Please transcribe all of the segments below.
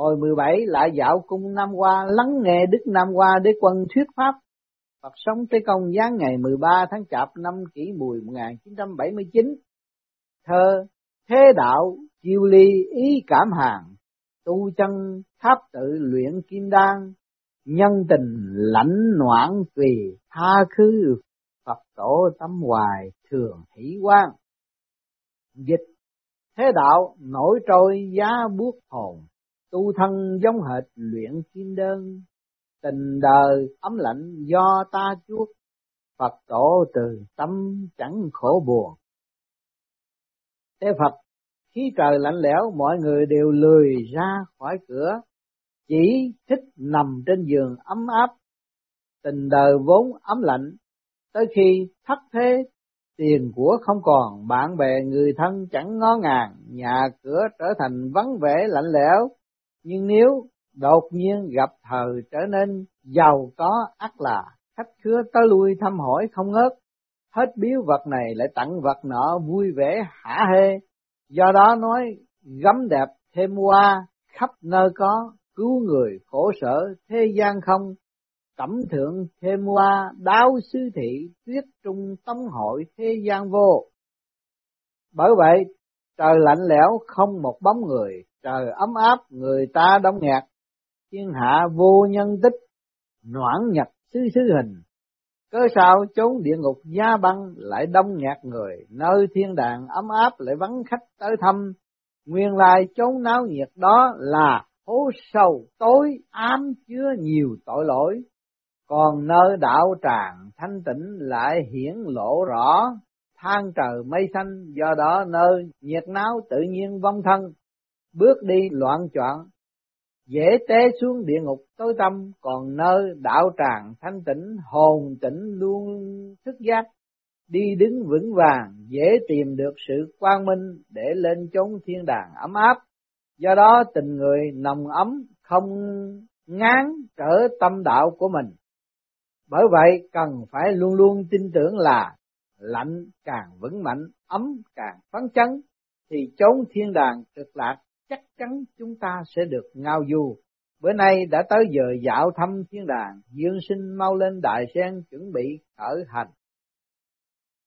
Hồi 17 lại dạo cung Nam Hoa lắng nghe Đức Nam Hoa để quân thuyết pháp. Phật sống tới Công giáng ngày 13 tháng Chạp năm kỷ mùi 1979. Thơ Thế đạo chiêu ly ý cảm hàng, tu chân tháp tự luyện kim đan, nhân tình lãnh noãn tùy tha khứ Phật tổ tâm hoài thường hỷ quan. Dịch thế đạo nổi trôi giá buốt hồn, tu thân giống hệt luyện kim đơn, tình đời ấm lạnh do ta chuốc, Phật tổ từ tâm chẳng khổ buồn. Thế Phật, khi trời lạnh lẽo mọi người đều lười ra khỏi cửa, chỉ thích nằm trên giường ấm áp. Tình đời vốn ấm lạnh, tới khi thất thế tiền của không còn, bạn bè người thân chẳng ngó ngàng, nhà cửa trở thành vắng vẻ lạnh lẽo. Nhưng nếu đột nhiên gặp thời trở nên giàu có ắt là khách khứa tới lui thăm hỏi không ngớt, hết biếu vật này lại tặng vật nọ vui vẻ hả hê. Do đó nói gấm đẹp thêm hoa khắp nơi có, cứu người khổ sở thế gian không, cẩm thượng thêm hoa đáo sư thị tuyết trung tống hội thế gian vô bởi vậy trời lạnh lẽo không một bóng người trời ấm áp, người ta đông nghẹt thiên hạ vô nhân tích, noãn nhật xứ xứ hình. Cớ sao chốn địa ngục gia băng lại đông nhạt người? Nơi thiên đàng ấm áp lại vắng khách tới thăm. Nguyên lai chốn náo nhiệt đó là hố sâu tối ám chứa nhiều tội lỗi. Còn nơi đạo tràng thanh tịnh lại hiển lộ rõ. Than trời mây xanh, do đó nơi nhiệt náo tự nhiên vong thân bước đi loạn choạng dễ té xuống địa ngục tối tâm còn nơi đạo tràng thanh tịnh hồn tịnh luôn thức giác. Đi đứng vững vàng dễ tìm được sự quang minh để lên chốn thiên đàng ấm áp. Do đó tình người nồng ấm không ngán trở tâm đạo của mình. Bởi vậy cần phải luôn luôn tin tưởng là lạnh càng vững mạnh, ấm càng phấn chấn, thì chốn thiên đàng cực lạc chắc chắn chúng ta sẽ được ngao du. Bữa nay đã tới giờ dạo thăm thiên đàng, Dương sinh mau lên đại sen chuẩn bị khởi hành.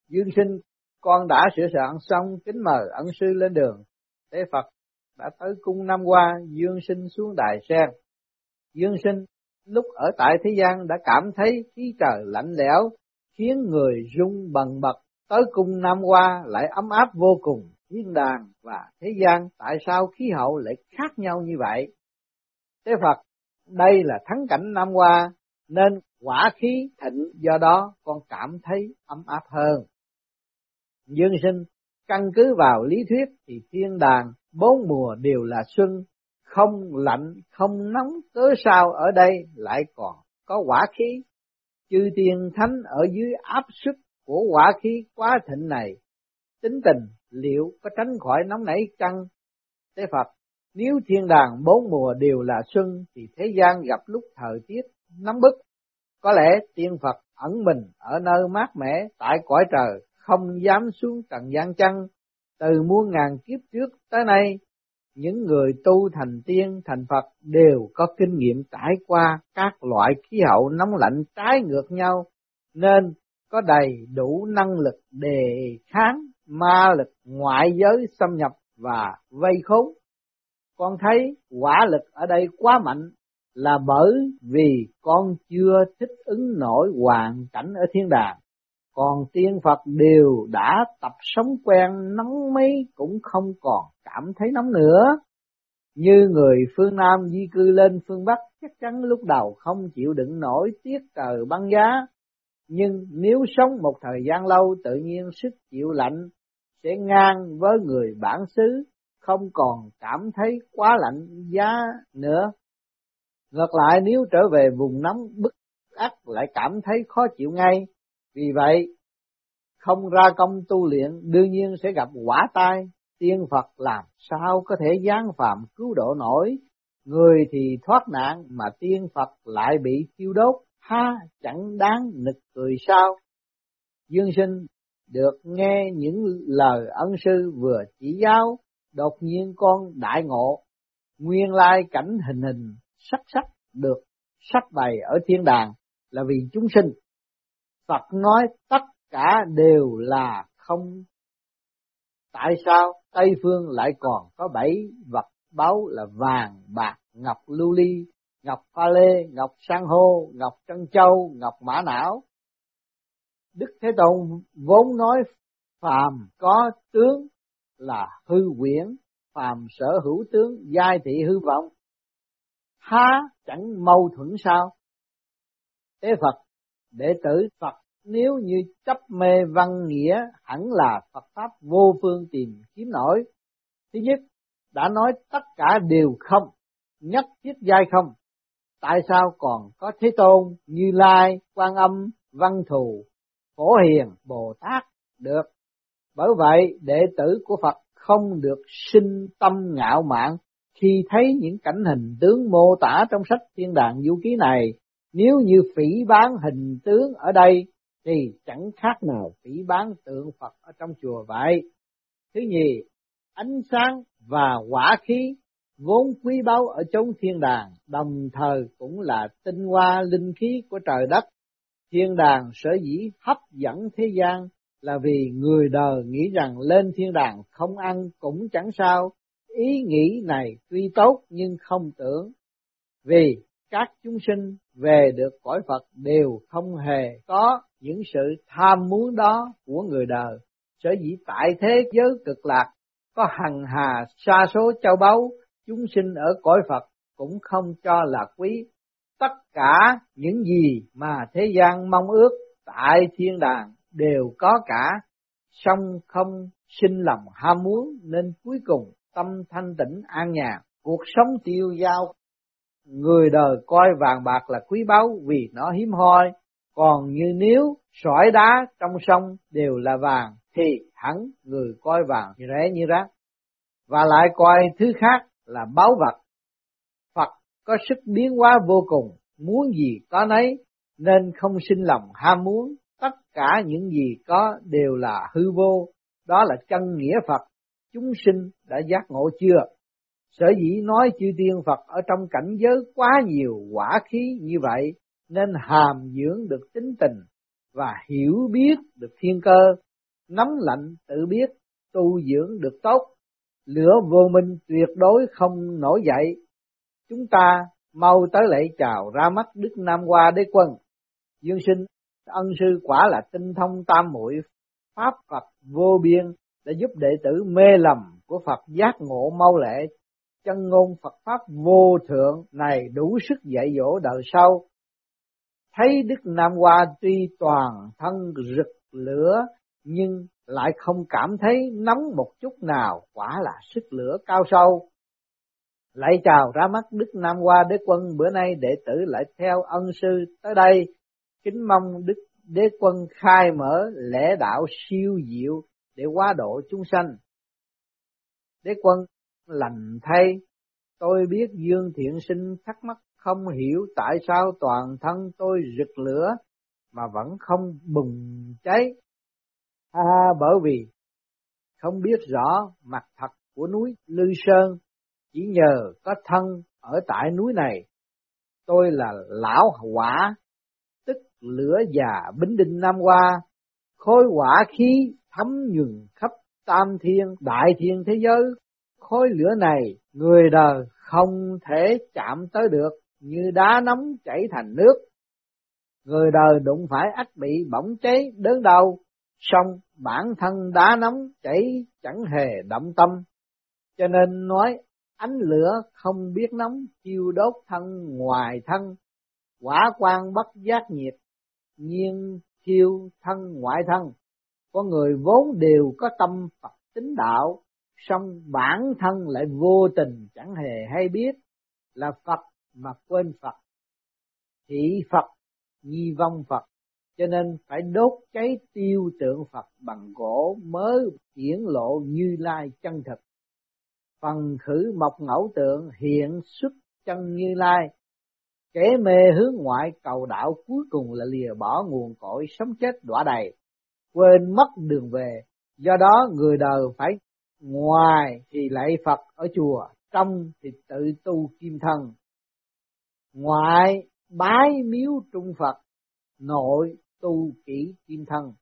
Dương sinh, con đã sửa soạn xong, kính mời ẩn sư lên đường. Tế Phật đã tới cung năm qua, Dương sinh xuống đại sen. Dương sinh lúc ở tại thế gian đã cảm thấy khí trời lạnh lẽo, khiến người rung bần bật, tới cung năm qua lại ấm áp vô cùng, thiên đàng và thế gian tại sao khí hậu lại khác nhau như vậy? Thế Phật, đây là thắng cảnh năm qua, nên quả khí thịnh do đó con cảm thấy ấm áp hơn. Dương sinh, căn cứ vào lý thuyết thì thiên đàng bốn mùa đều là xuân, không lạnh, không nóng, cớ sao ở đây lại còn có quả khí. Chư tiên thánh ở dưới áp sức của quả khí quá thịnh này, tính tình liệu có tránh khỏi nóng nảy chăng? Thế Phật, nếu thiên đàng bốn mùa đều là xuân thì thế gian gặp lúc thời tiết nóng bức. Có lẽ tiên Phật ẩn mình ở nơi mát mẻ tại cõi trời, không dám xuống trần gian chăng. Từ muôn ngàn kiếp trước tới nay, những người tu thành tiên thành Phật đều có kinh nghiệm trải qua các loại khí hậu nóng lạnh trái ngược nhau nên có đầy đủ năng lực đề kháng ma lực ngoại giới xâm nhập và vây khốn. Con thấy quả lực ở đây quá mạnh là bởi vì con chưa thích ứng nổi hoàn cảnh ở thiên đàng. Còn tiên Phật đều đã tập sống quen nóng mấy cũng không còn cảm thấy nóng nữa. Như người phương Nam di cư lên phương Bắc chắc chắn lúc đầu không chịu đựng nổi tiết trời băng giá, nhưng nếu sống một thời gian lâu tự nhiên sức chịu lạnh sẽ ngang với người bản xứ, không còn cảm thấy quá lạnh giá nữa. Ngược lại nếu trở về vùng nóng bức ắt lại cảm thấy khó chịu ngay, vì vậy không ra công tu luyện đương nhiên sẽ gặp quả tai. Tiên Phật làm sao có thể giáng phạm cứu độ nổi, người thì thoát nạn mà tiên Phật lại bị thiêu đốt, ha chẳng đáng nực cười sao. Dương sinh được nghe những lời ân sư vừa chỉ giáo, đột nhiên con đại ngộ, nguyên lai cảnh hình hình sắc sắc được sắc bày ở thiên đàng là vì chúng sinh. Phật nói tất cả đều là không. Tại sao Tây Phương lại còn có bảy vật báu là vàng, bạc, ngọc lưu ly, ngọc pha lê, ngọc san hô, ngọc trân châu, ngọc mã não. Đức Thế Tôn vốn nói phàm có tướng là hư quyển, phàm sở hữu tướng giai thị hư vọng. Há chẳng mâu thuẫn sao? Thế Phật, đệ tử Phật nếu như chấp mê văn nghĩa hẳn là Phật Pháp vô phương tìm kiếm nổi. Thứ nhất, đã nói tất cả đều không, nhất thiết giai không. Tại sao còn có Thế Tôn, Như Lai, Quan Âm, Văn Thù, Phổ Hiền, Bồ Tát được? Bởi vậy, đệ tử của Phật không được sinh tâm ngạo mạn khi thấy những cảnh hình tướng mô tả trong sách thiên đàng vũ ký này. Nếu như phỉ bán hình tướng ở đây thì chẳng khác nào phỉ bán tượng Phật ở trong chùa vậy. Thứ nhì, ánh sáng và quả khí vốn quý báu ở chốn thiên đàng, đồng thời cũng là tinh hoa linh khí của trời đất. Thiên đàng sở dĩ hấp dẫn thế gian là vì người đời nghĩ rằng lên thiên đàng không ăn cũng chẳng sao. Ý nghĩ này tuy tốt nhưng không tưởng. Vì các chúng sinh về được cõi Phật đều không hề có những sự tham muốn đó của người đời. Sở dĩ tại thế giới cực lạc có hằng hà sa số châu báu, chúng sinh ở cõi Phật cũng không cho là quý. Tất cả những gì mà thế gian mong ước tại thiên đàng đều có cả, song không sinh lòng ham muốn nên cuối cùng tâm thanh tịnh an nhàn, cuộc sống tiêu dao. Người đời coi vàng bạc là quý báu vì nó hiếm hoi, còn như nếu sỏi đá trong sông đều là vàng thì hẳn người coi vàng rẻ như rác. Và lại coi thứ khác là báu vật. Phật có sức biến hóa vô cùng, muốn gì có nấy, nên không sinh lòng ham muốn, tất cả những gì có đều là hư vô, đó là chân nghĩa Phật, chúng sinh đã giác ngộ chưa? Sở dĩ nói chư tiên Phật ở trong cảnh giới quá nhiều quả khí như vậy, nên hàm dưỡng được tính tình và hiểu biết được thiên cơ, nắm lạnh tự biết, tu dưỡng được tốt, lửa vô minh tuyệt đối không nổi dậy. Chúng ta mau tới lễ chào ra mắt Đức Nam Hoa Đế Quân. Dương sinh, ân sư quả là tinh thông tam muội pháp Phật vô biên, đã giúp đệ tử mê lầm của Phật giác ngộ mau lệ chân ngôn Phật pháp vô thượng này đủ sức dạy dỗ đời sau thấy Đức Nam Hoa tuy toàn thân rực lửa nhưng lại không cảm thấy nóng một chút nào, quả là sức lửa cao sâu. Lại chào ra mắt Đức Nam Hoa Đế Quân bữa nay đệ tử lại theo ân sư tới đây, kính mong Đức Đế Quân khai mở lễ đạo siêu diệu để hóa độ chúng sanh. Đế Quân lành thay, tôi biết Dương Thiện Sinh thắc mắc không hiểu tại sao toàn thân tôi rực lửa mà vẫn không bùng cháy. À, bởi vì không biết rõ mặt thật của núi Lư Sơn, chỉ nhờ có thân ở tại núi này. Tôi là lão quả, tức lửa già bính đinh Nam qua khối quả khí thấm nhuần khắp tam thiên, đại thiên thế giới. Khối lửa này người đời không thể chạm tới được như đá nóng chảy thành nước. Người đời đụng phải ách bị bỏng cháy đớn đau, xong bản thân đá nóng chảy chẳng hề động tâm. Cho nên nói ánh lửa không biết nóng chiêu đốt thân ngoài thân, quả quan bất giác nhiệt, nhiên chiêu thân ngoại thân. Có người vốn đều có tâm Phật tính đạo, song bản thân lại vô tình chẳng hề hay biết là Phật mà quên Phật. Thị Phật, nhi vong Phật, cho nên phải đốt cháy tiêu tượng Phật bằng gỗ mới hiển lộ như lai chân thực. Phần khử mộc ngẫu tượng hiện xuất chân như lai, kẻ mê hướng ngoại cầu đạo cuối cùng là lìa bỏ nguồn cội sống chết đọa đầy, quên mất đường về. Do đó người đời phải ngoài thì lạy Phật ở chùa, trong thì tự tu kim thân ngoại bái miếu trung Phật nội tu kỹ kim thân.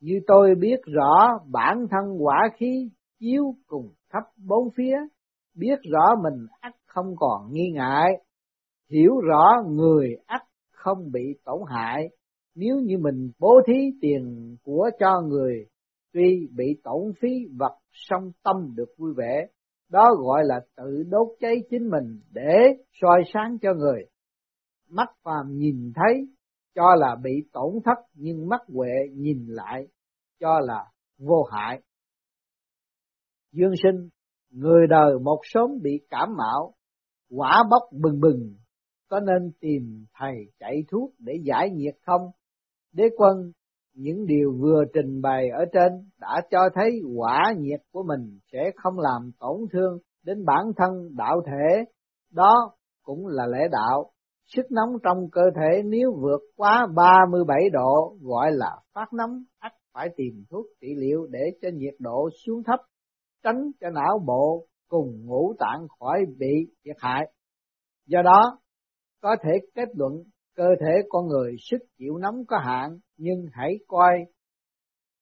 Như tôi biết rõ, bản thân quả khí chiếu cùng khắp bốn phía, biết rõ mình ắt không còn nghi ngại, hiểu rõ người ắt không bị tổn hại. Nếu như mình bố thí tiền của cho người, tuy bị tổn phí vật song tâm được vui vẻ, đó gọi là tự đốt cháy chính mình để soi sáng cho người. Mắt phàm nhìn thấy cho là bị tổn thất nhưng mắt huệ nhìn lại, cho là vô hại. Dương sinh, người đời một sớm bị cảm mạo, quả bốc bừng bừng, có nên tìm thầy chạy thuốc để giải nhiệt không? Đế quân, những điều vừa trình bày ở trên đã cho thấy quả nhiệt của mình sẽ không làm tổn thương đến bản thân đạo thể. Đó cũng là lẽ đạo sức nóng trong cơ thể nếu vượt quá 37 độ, gọi là phát nóng, ắt phải tìm thuốc trị liệu để cho nhiệt độ xuống thấp, tránh cho não bộ cùng ngũ tạng khỏi bị thiệt hại. Do đó, có thể kết luận cơ thể con người sức chịu nóng có hạn, nhưng hãy coi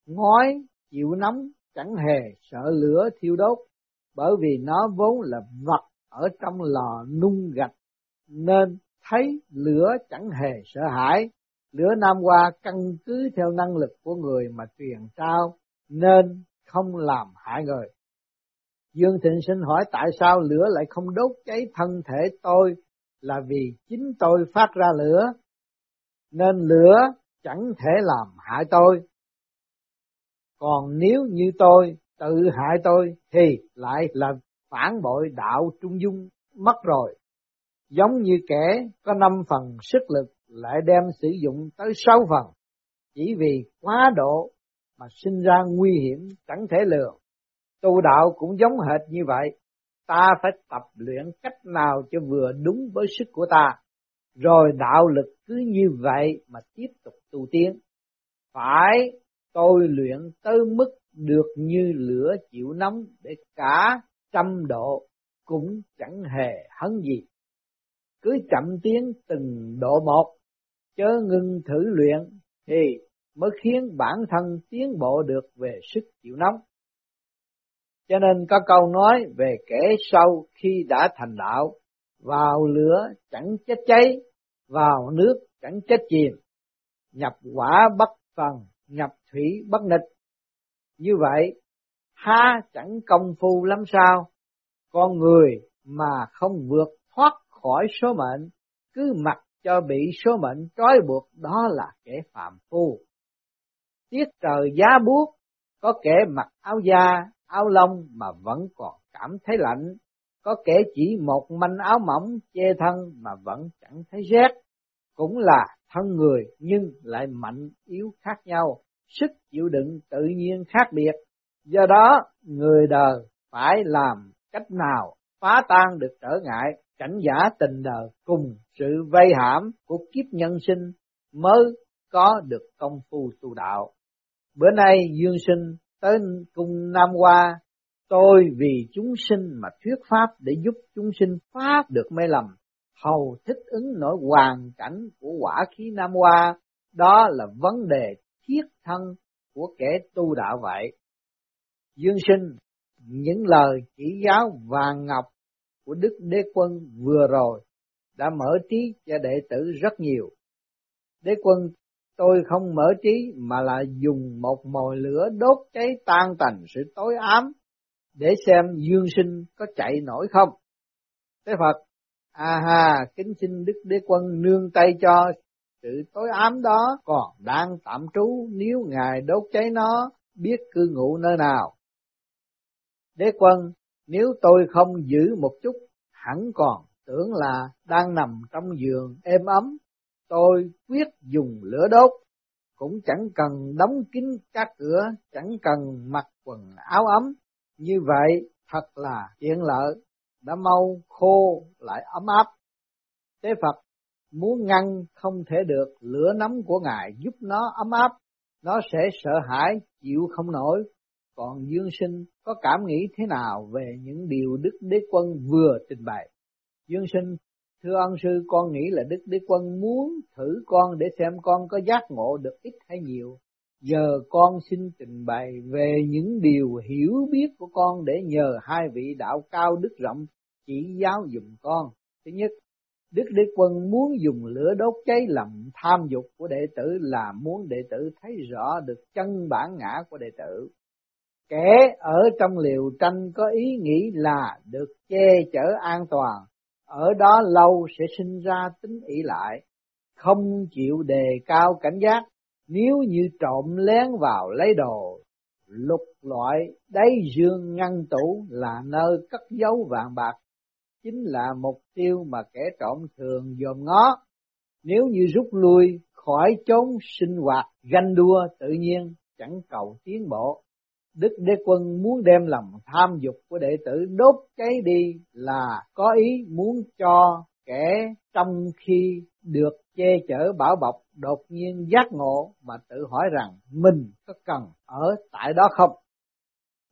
ngói chịu nóng chẳng hề sợ lửa thiêu đốt, bởi vì nó vốn là vật ở trong lò nung gạch, nên thấy lửa chẳng hề sợ hãi. Lửa nam hoa căn cứ theo năng lực của người mà truyền trao, nên không làm hại người. Dương thịnh sinh hỏi tại sao lửa lại không đốt cháy thân thể tôi là vì chính tôi phát ra lửa, nên lửa chẳng thể làm hại tôi. Còn nếu như tôi tự hại tôi thì lại là phản bội đạo trung dung mất rồi giống như kẻ có năm phần sức lực lại đem sử dụng tới sáu phần. Chỉ vì quá độ mà sinh ra nguy hiểm chẳng thể lường tu đạo cũng giống hệt như vậy. Ta phải tập luyện cách nào cho vừa đúng với sức của ta. Rồi đạo lực cứ như vậy mà tiếp tục tu tiến. Phải, tôi luyện tới mức được như lửa chịu nóng để cả trăm độ cũng chẳng hề hấn gì cứ chậm tiến từng độ một chớ ngừng thử luyện thì mới khiến bản thân tiến bộ được về sức chịu nóng cho nên có câu nói về kẻ sau khi đã thành đạo, vào lửa chẳng chết cháy, vào nước chẳng chết chìm, nhập quả bất phần, nhập thủy bất nghịch. Như vậy, ha chẳng công phu lắm sao, con người mà không vượt thoát khỏi số mệnh, cứ mặc cho bị số mệnh trói buộc đó là kẻ phạm phu. Tiết trời giá buốt, có kẻ mặc áo da, áo lông mà vẫn còn cảm thấy lạnh, có kẻ chỉ một manh áo mỏng che thân mà vẫn chẳng thấy rét, cũng là thân người nhưng lại mạnh yếu khác nhau, sức chịu đựng tự nhiên khác biệt. Do đó, người đời phải làm cách nào phá tan được trở ngại, cảnh giả tình đời cùng sự vây hãm của kiếp nhân sinh mới có được công phu tu đạo. Bữa nay Dương Sinh tới cung Nam Hoa, tôi vì chúng sinh mà thuyết pháp để giúp chúng sinh phát được mê lầm, hầu thích ứng nỗi hoàn cảnh của quả khí Nam Hoa, đó là vấn đề thiết thân của kẻ tu đạo vậy. Dương sinh, những lời chỉ giáo vàng ngọc của Đức Đế Quân vừa rồi đã mở trí cho đệ tử rất nhiều. Đế Quân tôi không mở trí mà là dùng một mồi lửa đốt cháy tan tành sự tối ám để xem dương sinh có chạy nổi không. Thế Phật, à ha, kính xin Đức Đế Quân nương tay cho sự tối ám đó còn đang tạm trú nếu Ngài đốt cháy nó biết cư ngụ nơi nào. Đế Quân, nếu tôi không giữ một chút hẳn còn tưởng là đang nằm trong giường êm ấm tôi quyết dùng lửa đốt, cũng chẳng cần đóng kín các cửa, chẳng cần mặc quần áo ấm. Như vậy thật là tiện lợi, đã mau khô lại ấm áp. Tế Phật muốn ngăn không thể được lửa nóng của Ngài giúp nó ấm áp, nó sẽ sợ hãi, chịu không nổi, còn Dương Sinh có cảm nghĩ thế nào về những điều Đức Đế Quân vừa trình bày? Dương Sinh, thưa ân sư con nghĩ là Đức Đế Quân muốn thử con để xem con có giác ngộ được ít hay nhiều. Giờ con xin trình bày về những điều hiểu biết của con để nhờ hai vị đạo cao đức rộng chỉ giáo dùm con. Thứ nhất, Đức Đế Quân muốn dùng lửa đốt cháy lòng tham dục của đệ tử là muốn đệ tử thấy rõ được chân bản ngã của đệ tử. Kẻ ở trong liều tranh có ý nghĩ là được che chở an toàn, ở đó lâu sẽ sinh ra tính ỷ lại, không chịu đề cao cảnh giác, nếu như trộm lén vào lấy đồ, lục loại đáy dương ngăn tủ là nơi cất giấu vàng bạc chính là mục tiêu mà kẻ trộm thường dòm ngó. Nếu như rút lui khỏi chốn sinh hoạt ganh đua tự nhiên chẳng cầu tiến bộ. Đức Đế Quân muốn đem lòng tham dục của đệ tử đốt cháy đi là có ý muốn cho kẻ trong khi được che chở bảo bọc đột nhiên giác ngộ mà tự hỏi rằng mình có cần ở tại đó không?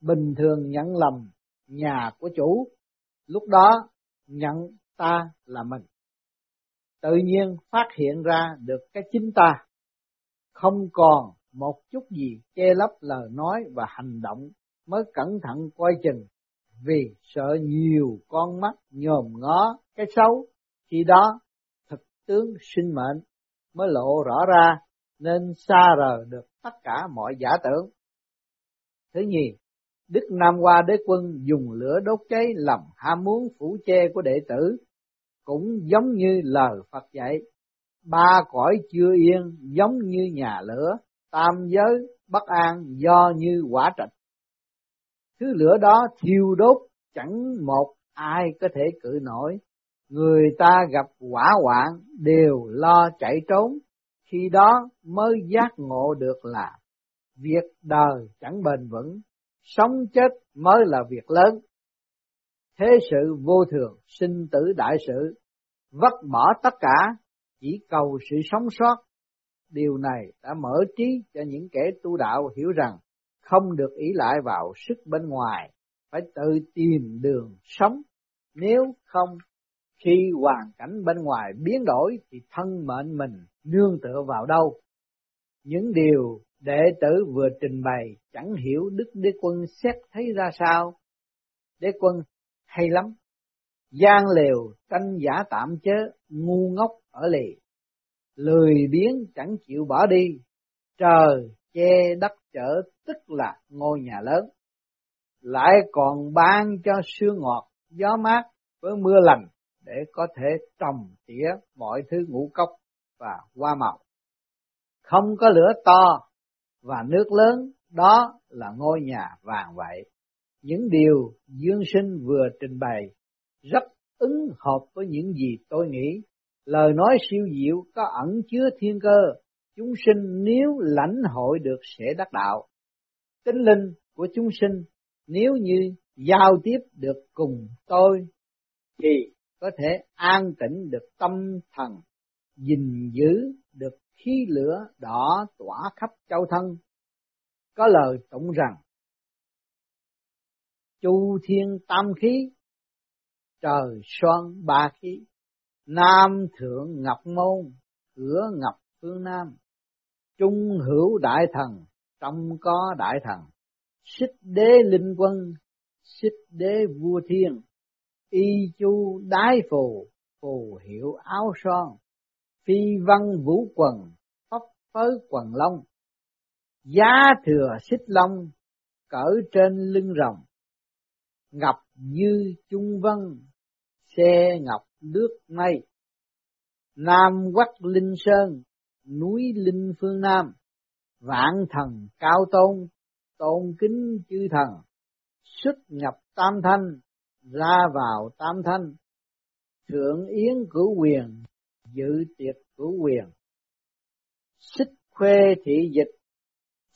Bình thường nhận lầm nhà của chủ, lúc đó nhận ta là mình. Tự nhiên phát hiện ra được cái chính ta, không còn một chút gì che lấp lời nói và hành động mới cẩn thận coi chừng vì sợ nhiều con mắt nhòm ngó cái xấu khi đó thực tướng sinh mệnh mới lộ rõ ra nên xa rời được tất cả mọi giả tưởng. Thứ nhì, Đức Nam Hoa Đế Quân dùng lửa đốt cháy lòng ham muốn phủ che của đệ tử, cũng giống như lời Phật dạy. Ba cõi chưa yên giống như nhà lửa, tam giới bất an do như quả trạch. Thứ lửa đó thiêu đốt chẳng một ai có thể cự nổi. Người ta gặp quả hoạn đều lo chạy trốn, khi đó mới giác ngộ được là việc đời chẳng bền vững sống chết mới là việc lớn. Thế sự vô thường, sinh tử đại sự, vất bỏ tất cả, chỉ cầu sự sống sót. Điều này đã mở trí cho những kẻ tu đạo hiểu rằng không được ý lại vào sức bên ngoài, phải tự tìm đường sống. Nếu không, khi hoàn cảnh bên ngoài biến đổi thì thân mệnh mình nương tựa vào đâu. Những điều Đệ tử vừa trình bày chẳng hiểu Đức Đế Quân xét thấy ra sao. Đế Quân hay lắm. gian lều tranh giả tạm chớ, ngu ngốc ở lì. Lười biếng chẳng chịu bỏ đi. Trời che đất trở tức là ngôi nhà lớn. Lại còn ban cho sương ngọt, gió mát với mưa lành để có thể trồng tỉa mọi thứ ngũ cốc và hoa màu. Không có lửa to và nước lớn đó là ngôi nhà vàng vậy. Những điều Dương Sinh vừa trình bày rất ứng hợp với những gì tôi nghĩ. Lời nói siêu diệu có ẩn chứa thiên cơ, chúng sinh nếu lãnh hội được sẽ đắc đạo. Tính linh của chúng sinh nếu như giao tiếp được cùng tôi thì có thể an tĩnh được tâm thần, gìn giữ được khí lửa đỏ tỏa khắp châu thân. Có lời tụng rằng, chu thiên tam khí, trời xoan ba khí, nam thượng ngọc môn, cửa ngọc phương nam, trung hữu đại thần, trong có đại thần, xích đế linh quân, xích đế vua thiên, y chu đái phù, phù hiệu áo son, phi văn vũ quần, pháp phới quần long, giá thừa xích long, cỡ trên lưng rồng, ngọc như trung vân, xe ngọc nước mây, nam quắc linh sơn, núi linh phương nam, vạn thần cao tôn, tôn kính chư thần, xuất nhập tam thanh, ra vào tam thanh, thượng yến cửu quyền, dự tiệc cửu quyền xích khuê thị dịch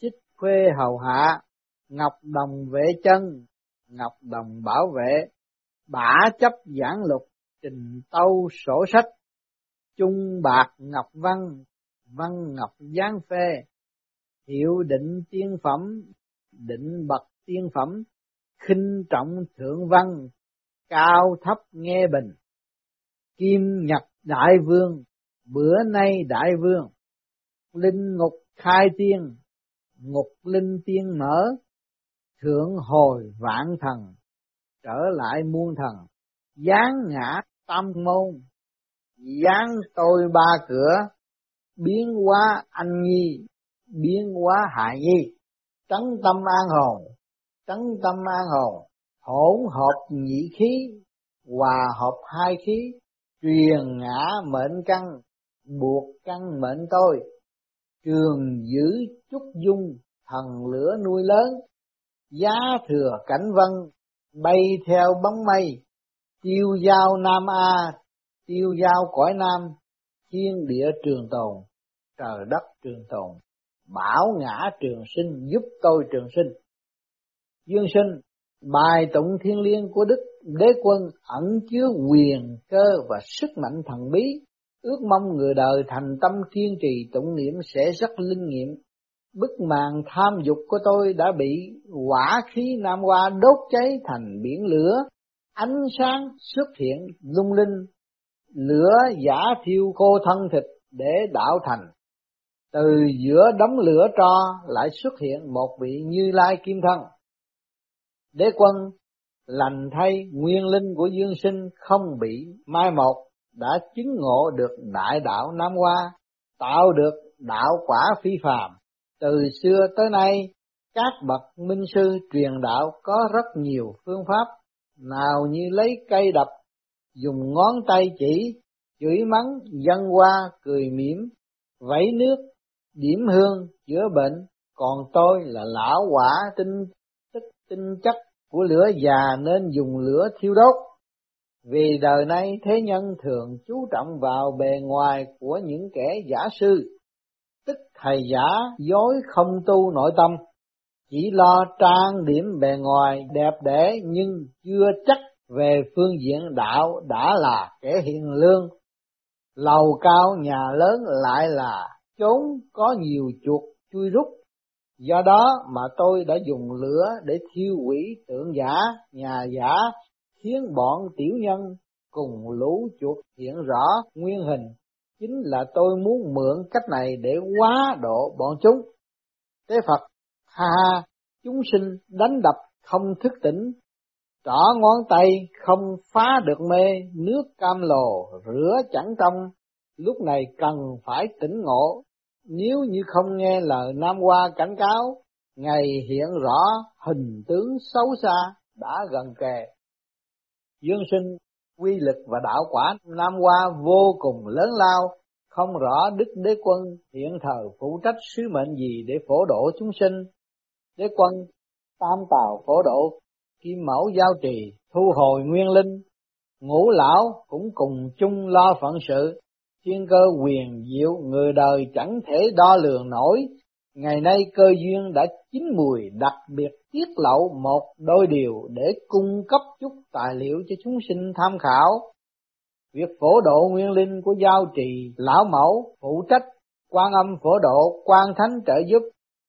xích khuê hầu hạ ngọc đồng vệ chân ngọc đồng bảo vệ bả chấp giảng lục trình tâu sổ sách, trung bạc ngọc văn văn ngọc giáng phê, hiệu định tiên phẩm, định bậc tiên phẩm, khinh trọng thượng văn, cao thấp nghe bình, kim nhật đại vương, bữa nay đại vương, linh ngục khai tiên, ngục linh tiên mở, thượng hồi vạn thần, trở lại muôn thần, giáng ngã tam môn giáng tôi ba cửa, biến hóa anh nhi, biến hóa hại nhi. Trấn tâm an hồn, trấn tâm an hồn, hỗn hợp nhị khí, hòa hợp hai khí, truyền ngã mệnh căn, buộc căn mệnh tôi. Trường giữ trúc dung, thần lửa nuôi lớn, giá thừa cảnh vân, bay theo bóng mây tiêu giao nam a, tiêu giao cõi nam, thiên địa trường tồn, trời đất trường tồn bảo ngã trường sinh, giúp tôi trường sinh. Dương sinh, bài tụng thiên liêng của đức đế quân ẩn chứa quyền, cơ và sức mạnh thần bí. Ước mong người đời thành tâm kiên trì, tụng niệm sẽ rất linh nghiệm. Bức màn tham dục của tôi đã bị quả khí nam hoa đốt cháy thành biển lửa ánh sáng xuất hiện lung linh lửa giả thiêu cô thân thịt để đạo thành từ giữa đống lửa tro lại xuất hiện một vị như lai kim thân đế quân lành thay nguyên linh của dương sinh không bị mai một đã chứng ngộ được đại đạo Nam Hoa, tạo được đạo quả phi phàm. Từ xưa tới nay, các bậc minh sư truyền đạo có rất nhiều phương pháp, nào như lấy cây đập, dùng ngón tay chỉ, chửi mắng, dân qua, cười mỉm, vẫy nước, điểm hương, chữa bệnh, còn tôi là lão quả tinh tức tinh chất của lửa già nên dùng lửa thiêu đốt. Vì đời nay thế nhân thường chú trọng vào bề ngoài của những kẻ giả sư, tức thầy giả dối không tu nội tâm, chỉ lo trang điểm bề ngoài đẹp đẽ nhưng chưa chắc về phương diện đạo đã là kẻ hiền lương. Lầu cao nhà lớn lại là chốn có nhiều chuột chui rút. Do đó mà tôi đã dùng lửa để thiêu hủy tượng giả, nhà giả khiến bọn tiểu nhân cùng lũ chuột hiện rõ nguyên hình. Chính là tôi muốn mượn cách này để quá độ bọn chúng. Thế Phật, ha ha, chúng sinh đánh đập không thức tỉnh, trỏ ngón tay không phá được mê, nước cam lồ rửa chẳng trong, lúc này cần phải tỉnh ngộ, nếu như không nghe lời Nam Hoa cảnh cáo, ngày hiện rõ hình tướng xấu xa đã gần kề. Dương sinh quy lực và đạo quả Nam Hoa vô cùng lớn lao, không rõ Đức Đế Quân hiện thờ phụ trách sứ mệnh gì để phổ độ chúng sinh. Đế Quân tam tào phổ độ, kim mẫu giao trì, thu hồi nguyên linh, ngũ lão cũng cùng chung lo phận sự, thiên cơ quyền diệu người đời chẳng thể đo lường nổi, ngày nay cơ duyên đã chín mùi đặc biệt tiết lộ một đôi điều để cung cấp chút tài liệu cho chúng sinh tham khảo. Việc phổ độ nguyên linh của giao trì lão mẫu phụ trách quan âm phổ độ quan thánh trợ giúp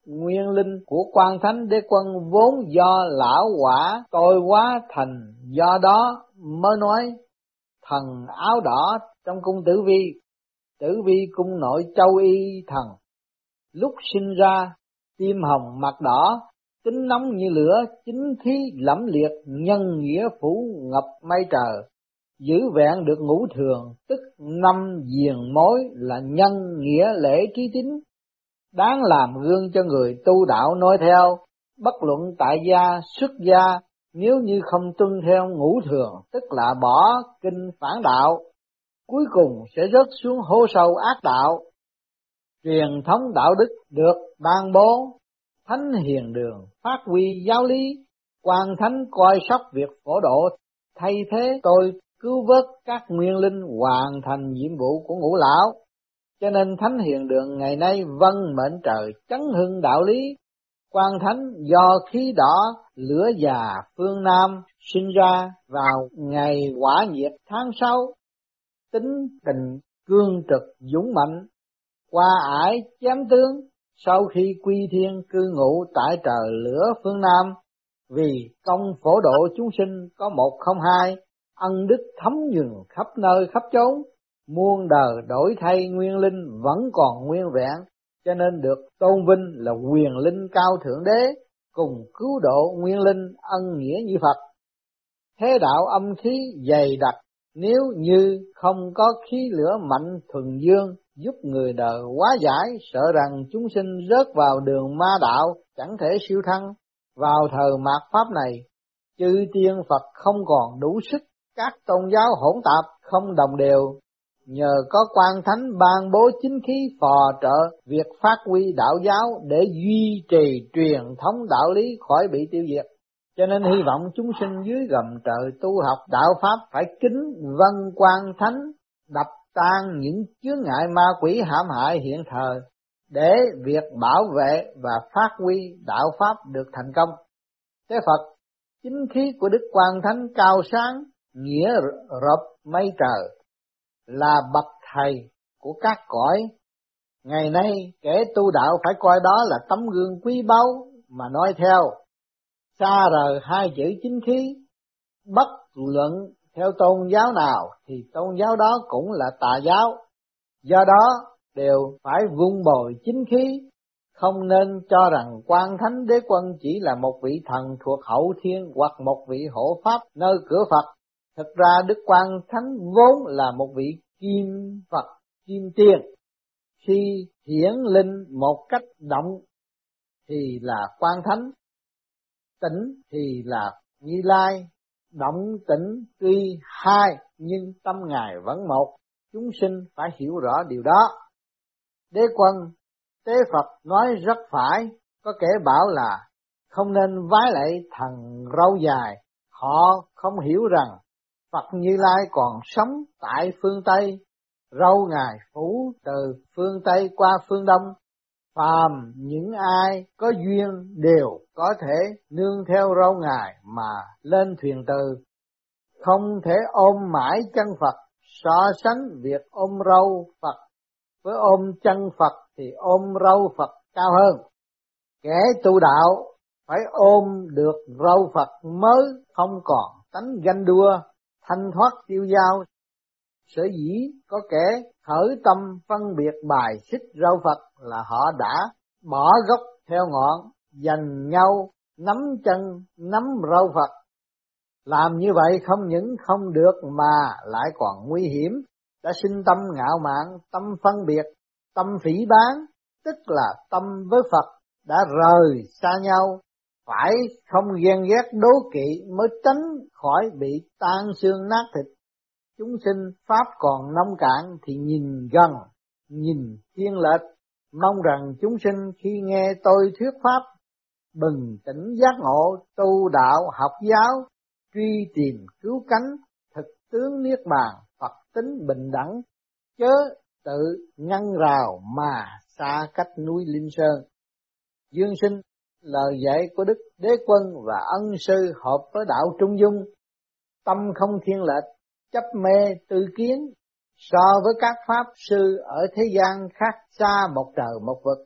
nguyên linh của quan thánh đế quân vốn do lão quả tôi quá thành, do đó mới nói, thần áo đỏ trong cung tử vi tử vi cung nội châu y thần. Lúc sinh ra, tim hồng mặt đỏ, tính nóng như lửa, chính khí lẫm liệt, nhân nghĩa phủ ngập mây trời. Giữ vẹn được ngũ thường, tức năm diền mối là nhân nghĩa lễ trí tín đáng làm gương cho người tu đạo nói theo, bất luận tại gia, xuất gia, nếu như không tuân theo ngũ thường, tức là bỏ kinh phản đạo, cuối cùng sẽ rớt xuống hố sâu ác đạo. Truyền thống đạo đức được ban bố, thánh hiền đường, phát huy giáo lý, quan thánh coi sóc việc phổ độ, thay thế tôi, cứu vớt các nguyên linh hoàn thành nhiệm vụ của ngũ lão cho nên thánh hiền đường ngày nay vân mệnh trời chấn hưng đạo lý. Quan thánh do khí đỏ lửa già phương nam sinh ra vào ngày quả nhiệt tháng sáu. Tính tình cương trực dũng mạnh qua ải chém tướng sau khi quy thiên cư ngụ tại trời lửa phương Nam, vì công phổ độ chúng sinh có một không hai, ân đức thấm nhường khắp nơi khắp chốn, muôn đời đổi thay nguyên linh vẫn còn nguyên vẹn, cho nên được tôn vinh là quyền linh cao thượng đế, cùng cứu độ nguyên linh ân nghĩa như Phật. Thế đạo âm khí dày đặc, nếu như không có khí lửa mạnh thuần dương giúp người đời quá giải, sợ rằng chúng sinh rớt vào đường ma đạo, chẳng thể siêu thăng. Vào thời mạt Pháp này, chư tiên Phật không còn đủ sức, các tôn giáo hỗn tạp không đồng đều, nhờ có quan thánh ban bố chính khí phò trợ việc phát huy đạo giáo để duy trì truyền thống đạo lý khỏi bị tiêu diệt. Cho nên hy vọng chúng sinh dưới gầm trời tu học đạo Pháp phải kính vân quan thánh, đập tan những chướng ngại ma quỷ hãm hại hiện thời, để việc bảo vệ và phát huy đạo Pháp được thành công. Thế Phật, chính khí của Đức Quan Thánh cao sáng, nghĩa rộp mây trời, là bậc thầy của các cõi. Ngày nay kẻ tu đạo phải coi đó là tấm gương quý báu mà nói theo. Xa rời hai chữ chính khí, bất luận theo tôn giáo nào thì tôn giáo đó cũng là tà giáo. Do đó đều phải vun bồi chính khí, không nên cho rằng quan thánh đế quân chỉ là một vị thần thuộc hậu thiên hoặc một vị hộ pháp nơi cửa Phật thật ra Đức quang Thánh vốn là một vị kim Phật, kim tiên. Khi hiển linh một cách động thì là quang thánh, tỉnh thì là như lai, động tĩnh tuy hai nhưng tâm ngài vẫn một, chúng sinh phải hiểu rõ điều đó. Đế quân, tế Phật nói rất phải, có kẻ bảo là không nên vái lại thần râu dài, họ không hiểu rằng Phật Như Lai còn sống tại phương Tây, râu ngài phủ từ phương Tây qua phương Đông, phàm những ai có duyên đều có thể nương theo râu ngài mà lên thuyền từ, không thể ôm mãi chân Phật, so sánh việc ôm râu Phật. Với ôm chân Phật thì ôm râu Phật cao hơn. Kẻ tu đạo phải ôm được râu Phật mới không còn tánh ganh đua, thanh thoát tiêu dao. Sở dĩ có kẻ khởi tâm phân biệt bài xích râu Phật là họ đã bỏ gốc theo ngọn, dành nhau nắm chân nắm râu Phật. Làm như vậy không những không được mà lại còn nguy hiểm, đã sinh tâm ngạo mạn, tâm phân biệt, tâm phỉ bán, tức là tâm với Phật đã rời xa nhau, phải không ghen ghét đố kỵ mới tránh khỏi bị tan xương nát thịt. Chúng sinh Pháp còn nông cạn thì nhìn gần, nhìn thiên lệch, mong rằng chúng sinh khi nghe tôi thuyết Pháp, bừng tỉnh giác ngộ, tu đạo, học giáo, truy tìm cứu cánh, thực tướng niết bàn, Phật tính bình đẳng, chớ tự ngăn rào mà xa cách núi Linh Sơn. Dương sinh lời dạy của Đức Đế Quân và ân sư hợp với đạo Trung Dung, tâm không thiên lệch, chấp mê tư kiến, so với các pháp sư ở thế gian khác xa một trời một vực.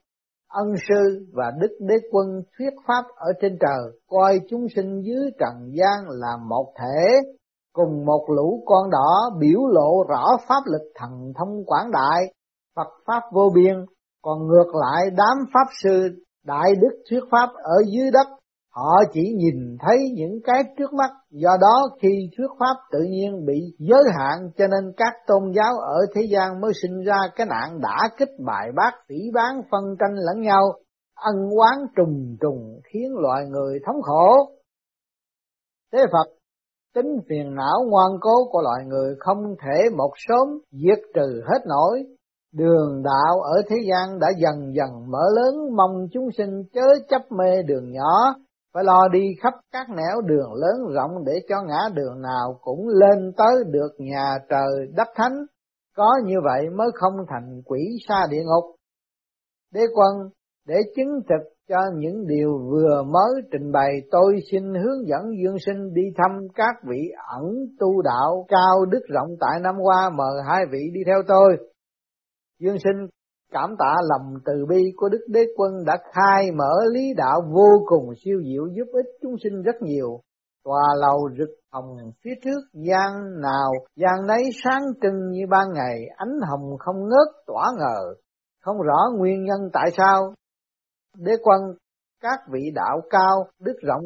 Ân sư và Đức Đế Quân thuyết pháp ở trên trời, coi chúng sinh dưới trần gian là một thể, cùng một lũ con đỏ biểu lộ rõ pháp lực thần thông quảng đại, Phật pháp vô biên, còn ngược lại đám pháp sư đại đức thuyết pháp ở dưới đất, họ chỉ nhìn thấy những cái trước mắt. Do đó khi thuyết pháp tự nhiên bị giới hạn, cho nên các tôn giáo ở thế gian mới sinh ra cái nạn đã kích bài bác, phỉ bán, phân tranh lẫn nhau, ân oán trùng trùng, khiến loài người thống khổ. Thế phật, tính phiền não ngoan cố của loài người không thể một sớm diệt trừ hết nổi. Đường đạo ở thế gian đã dần dần mở lớn mong chúng sinh chớ chấp mê đường nhỏ, phải lo đi khắp các nẻo đường lớn rộng để cho ngã đường nào cũng lên tới được nhà trời đất thánh, có như vậy mới không thành quỷ xa địa ngục. Đế quân, để chứng thực cho những điều vừa mới trình bày tôi xin hướng dẫn dương sinh đi thăm các vị ẩn tu đạo cao đức rộng tại năm qua mời hai vị đi theo tôi. Dương sinh Cảm tạ lòng từ bi của Đức Đế Quân đã khai mở lý đạo vô cùng siêu diệu giúp ích chúng sinh rất nhiều. Tòa lầu rực hồng phía trước gian nào, gian nấy sáng trưng như ban ngày, ánh hồng không ngớt tỏa ngờ, không rõ nguyên nhân tại sao. Đế Quân, các vị đạo cao, đức rộng,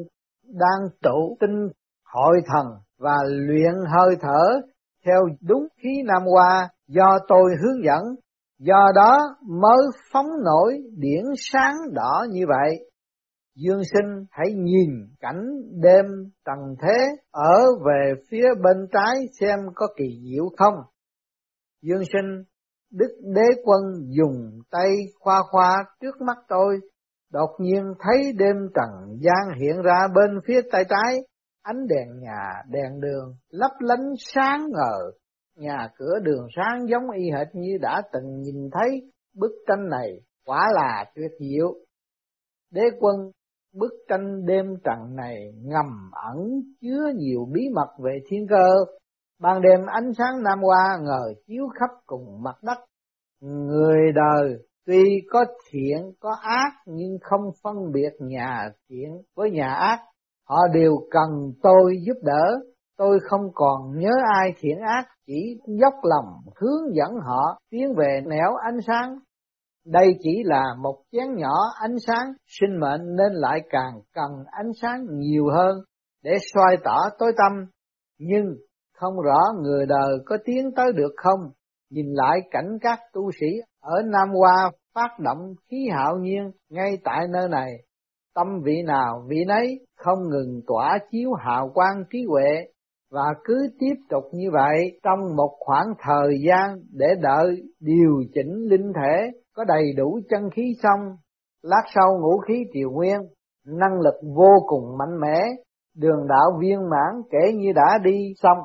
đang tụ tinh hội thần và luyện hơi thở theo đúng khí Nam Hoa do tôi hướng dẫn Do đó mới phóng nổi điển sáng đỏ như vậy. Dương sinh hãy nhìn cảnh đêm tầng thế ở về phía bên trái xem có kỳ diệu không. Dương sinh, Đức Đế Quân dùng tay khoa khoa trước mắt tôi, đột nhiên thấy đêm trần gian hiện ra bên phía tay trái, ánh đèn nhà, đèn đường lấp lánh sáng ngời nhà cửa đường sáng giống y hệt như đã từng nhìn thấy. Bức tranh này quả là tuyệt diệu. Đế quân, bức tranh đêm trần này ngầm ẩn chứa nhiều bí mật về thiên cơ. Ban đêm ánh sáng nam hoa ngời chiếu khắp cùng mặt đất. Người đời tuy có thiện, có ác, nhưng không phân biệt nhà thiện với nhà ác. Họ đều cần tôi giúp đỡ tôi không còn nhớ ai thiện ác chỉ dốc lòng hướng dẫn họ tiến về nẻo ánh sáng. Đây chỉ là một chén nhỏ ánh sáng, sinh mệnh nên lại càng cần ánh sáng nhiều hơn để soi tỏ tối tâm. Nhưng không rõ người đời có tiến tới được không, nhìn lại cảnh các tu sĩ ở Nam Hoa phát động khí hạo nhiên ngay tại nơi này. Tâm vị nào vị nấy không ngừng tỏa chiếu hào quang trí huệ và cứ tiếp tục như vậy trong một khoảng thời gian để đợi điều chỉnh linh thể có đầy đủ chân khí xong, lát sau ngũ khí triều nguyên, năng lực vô cùng mạnh mẽ, đường đạo viên mãn kể như đã đi xong,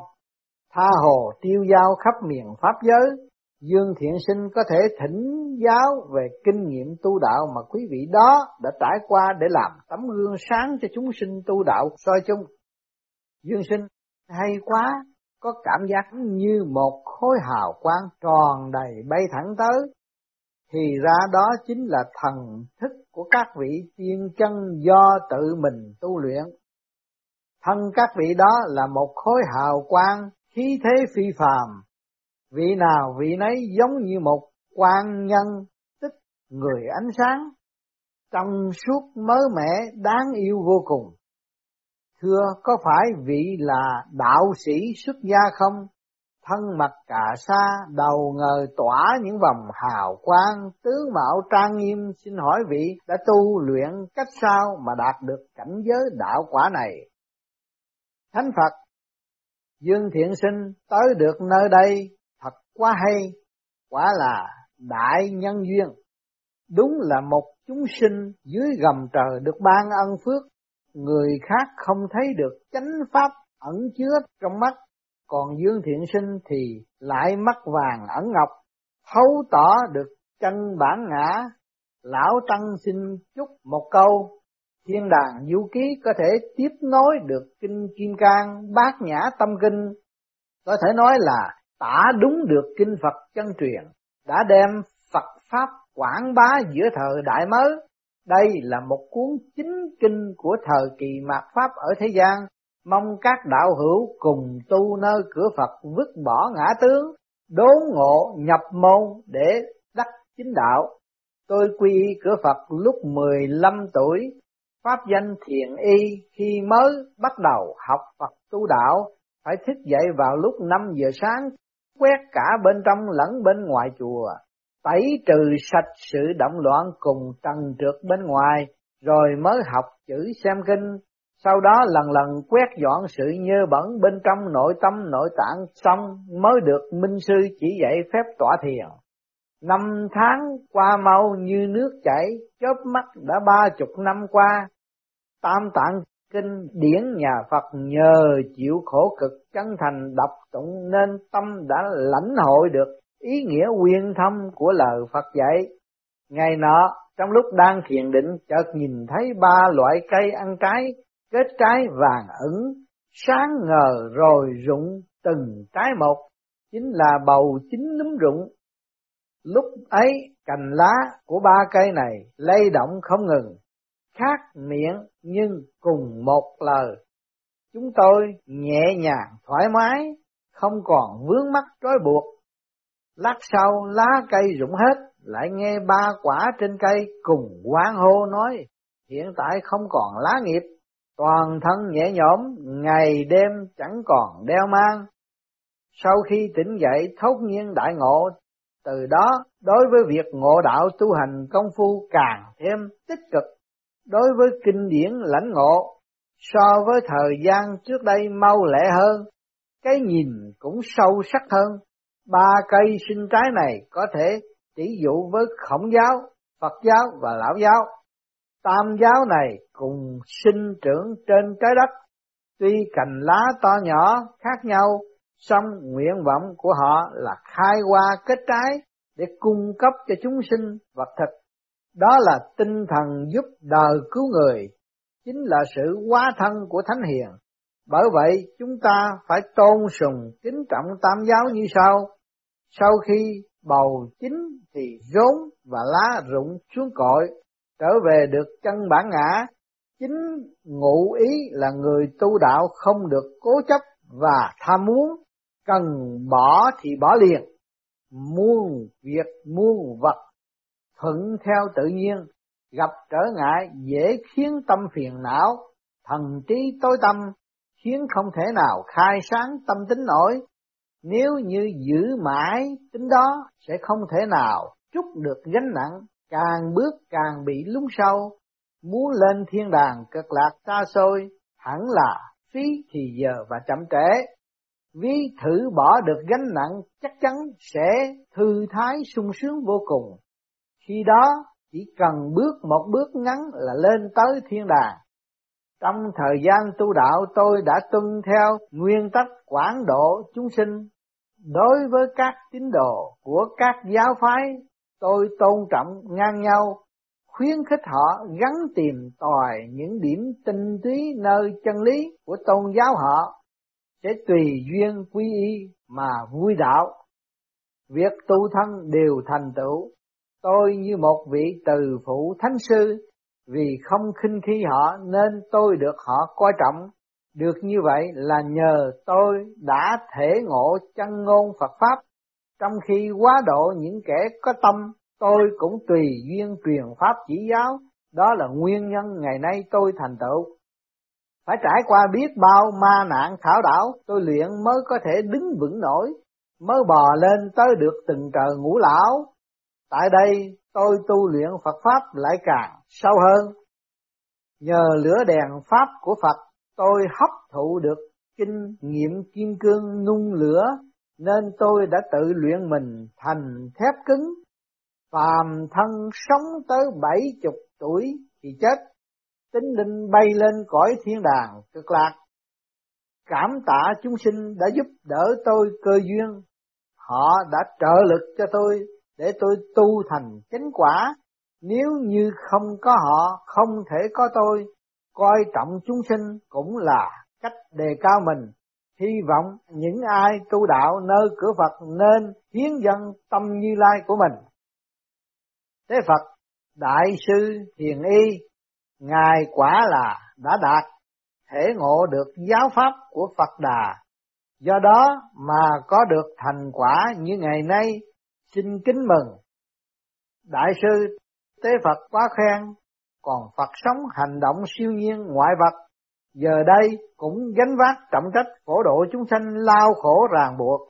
tha hồ tiêu giao khắp miền Pháp giới, Dương Thiện Sinh có thể thỉnh giáo về kinh nghiệm tu đạo mà quý vị đó đã trải qua để làm tấm gương sáng cho chúng sinh tu đạo soi chung. Dương Sinh hay quá, có cảm giác như một khối hào quang tròn đầy bay thẳng tới. Thì ra đó chính là thần thức của các vị tiên chân do tự mình tu luyện. Thân các vị đó là một khối hào quang, khí thế phi phàm. Vị nào vị nấy giống như một quan nhân, tức người ánh sáng, trong suốt mới mẻ đáng yêu vô cùng. Thưa có phải vị là đạo sĩ xuất gia không? Thân mặt cả sa, đầu ngờ tỏa những vòng hào quang, tướng mạo trang nghiêm, xin hỏi vị đã tu luyện cách sao mà đạt được cảnh giới đạo quả này? Thánh Phật, Dương Thiện Sinh tới được nơi đây thật quá hay, quả là đại nhân duyên. Đúng là một chúng sinh dưới gầm trời được ban ân phước người khác không thấy được chánh pháp ẩn chứa trong mắt, còn Dương Thiện Sinh thì lại mắt vàng ẩn ngọc, thấu tỏ được chân bản ngã. Lão Tăng xin chúc một câu, thiên đàng du ký có thể tiếp nối được kinh Kim Cang bát nhã tâm kinh, có thể nói là tả đúng được kinh Phật chân truyền, đã đem Phật Pháp quảng bá giữa thời đại mới, đây là một cuốn chính kinh của thời kỳ mạt Pháp ở thế gian, mong các đạo hữu cùng tu nơi cửa Phật vứt bỏ ngã tướng, đốn ngộ nhập môn để đắc chính đạo. Tôi quy y cửa Phật lúc 15 tuổi, pháp danh thiện y khi mới bắt đầu học Phật tu đạo, phải thức dậy vào lúc 5 giờ sáng, quét cả bên trong lẫn bên ngoài chùa tẩy trừ sạch sự động loạn cùng trần trượt bên ngoài, rồi mới học chữ xem kinh, sau đó lần lần quét dọn sự nhơ bẩn bên trong nội tâm nội tạng xong mới được minh sư chỉ dạy phép tỏa thiền. Năm tháng qua mau như nước chảy, chớp mắt đã ba chục năm qua. Tam tạng kinh điển nhà Phật nhờ chịu khổ cực chân thành đọc tụng nên tâm đã lãnh hội được ý nghĩa quyên thâm của lời Phật dạy. Ngày nọ, trong lúc đang thiền định, chợt nhìn thấy ba loại cây ăn trái, kết trái vàng ửng, sáng ngờ rồi rụng từng trái một, chính là bầu chín núm rụng. Lúc ấy cành lá của ba cây này lay động không ngừng, khác miệng nhưng cùng một lời. Chúng tôi nhẹ nhàng thoải mái, không còn vướng mắc trói buộc. Lát sau lá cây rụng hết, lại nghe ba quả trên cây cùng quán hô nói, hiện tại không còn lá nghiệp, toàn thân nhẹ nhõm, ngày đêm chẳng còn đeo mang. Sau khi tỉnh dậy thốt nhiên đại ngộ, từ đó đối với việc ngộ đạo tu hành công phu càng thêm tích cực, đối với kinh điển lãnh ngộ, so với thời gian trước đây mau lẹ hơn, cái nhìn cũng sâu sắc hơn. Ba cây sinh trái này có thể tỷ dụ với khổng giáo, Phật giáo và Lão giáo. Tam giáo này cùng sinh trưởng trên trái đất, tuy cành lá to nhỏ khác nhau, song nguyện vọng của họ là khai hoa kết trái để cung cấp cho chúng sinh vật thực. Đó là tinh thần giúp đời cứu người, chính là sự hóa thân của Thánh Hiền. Bởi vậy chúng ta phải tôn sùng kính trọng tam giáo như sau. Sau khi bầu chín thì rốn và lá rụng xuống cội, trở về được chân bản ngã. Chính ngụ ý là người tu đạo không được cố chấp và tham muốn, cần bỏ thì bỏ liền, muôn việc muôn vật, thuận theo tự nhiên, gặp trở ngại dễ khiến tâm phiền não, thần trí tối tâm, khiến không thể nào khai sáng tâm tính nổi, nếu như giữ mãi tính đó sẽ không thể nào trút được gánh nặng, càng bước càng bị lún sâu, muốn lên thiên đàng cực lạc xa xôi, hẳn là phí thì giờ và chậm trễ. Ví thử bỏ được gánh nặng chắc chắn sẽ thư thái sung sướng vô cùng. Khi đó chỉ cần bước một bước ngắn là lên tới thiên đàng. Trong thời gian tu đạo tôi đã tuân theo nguyên tắc quản độ chúng sinh. Đối với các tín đồ của các giáo phái, tôi tôn trọng ngang nhau, khuyến khích họ gắn tìm tòi những điểm tinh túy nơi chân lý của tôn giáo họ, sẽ tùy duyên quy y mà vui đạo. Việc tu thân đều thành tựu, tôi như một vị từ phụ thánh sư vì không khinh khi họ nên tôi được họ coi trọng. Được như vậy là nhờ tôi đã thể ngộ chân ngôn Phật Pháp, trong khi quá độ những kẻ có tâm, tôi cũng tùy duyên truyền Pháp chỉ giáo, đó là nguyên nhân ngày nay tôi thành tựu. Phải trải qua biết bao ma nạn thảo đảo, tôi luyện mới có thể đứng vững nổi, mới bò lên tới được từng trời ngũ lão. Tại đây tôi tu luyện Phật Pháp lại càng sâu hơn. Nhờ lửa đèn Pháp của Phật, tôi hấp thụ được kinh nghiệm kim cương nung lửa, nên tôi đã tự luyện mình thành thép cứng. Phàm thân sống tới bảy chục tuổi thì chết, tính linh bay lên cõi thiên đàng cực lạc. Cảm tạ chúng sinh đã giúp đỡ tôi cơ duyên, họ đã trợ lực cho tôi để tôi tu thành chánh quả. Nếu như không có họ, không thể có tôi, coi trọng chúng sinh cũng là cách đề cao mình. Hy vọng những ai tu đạo nơi cửa Phật nên hiến dân tâm như lai của mình. Thế Phật, Đại sư Thiền Y, Ngài quả là đã đạt, thể ngộ được giáo pháp của Phật Đà. Do đó mà có được thành quả như ngày nay xin kính mừng. Đại sư Tế Phật quá khen, còn Phật sống hành động siêu nhiên ngoại vật, giờ đây cũng gánh vác trọng trách phổ độ chúng sanh lao khổ ràng buộc.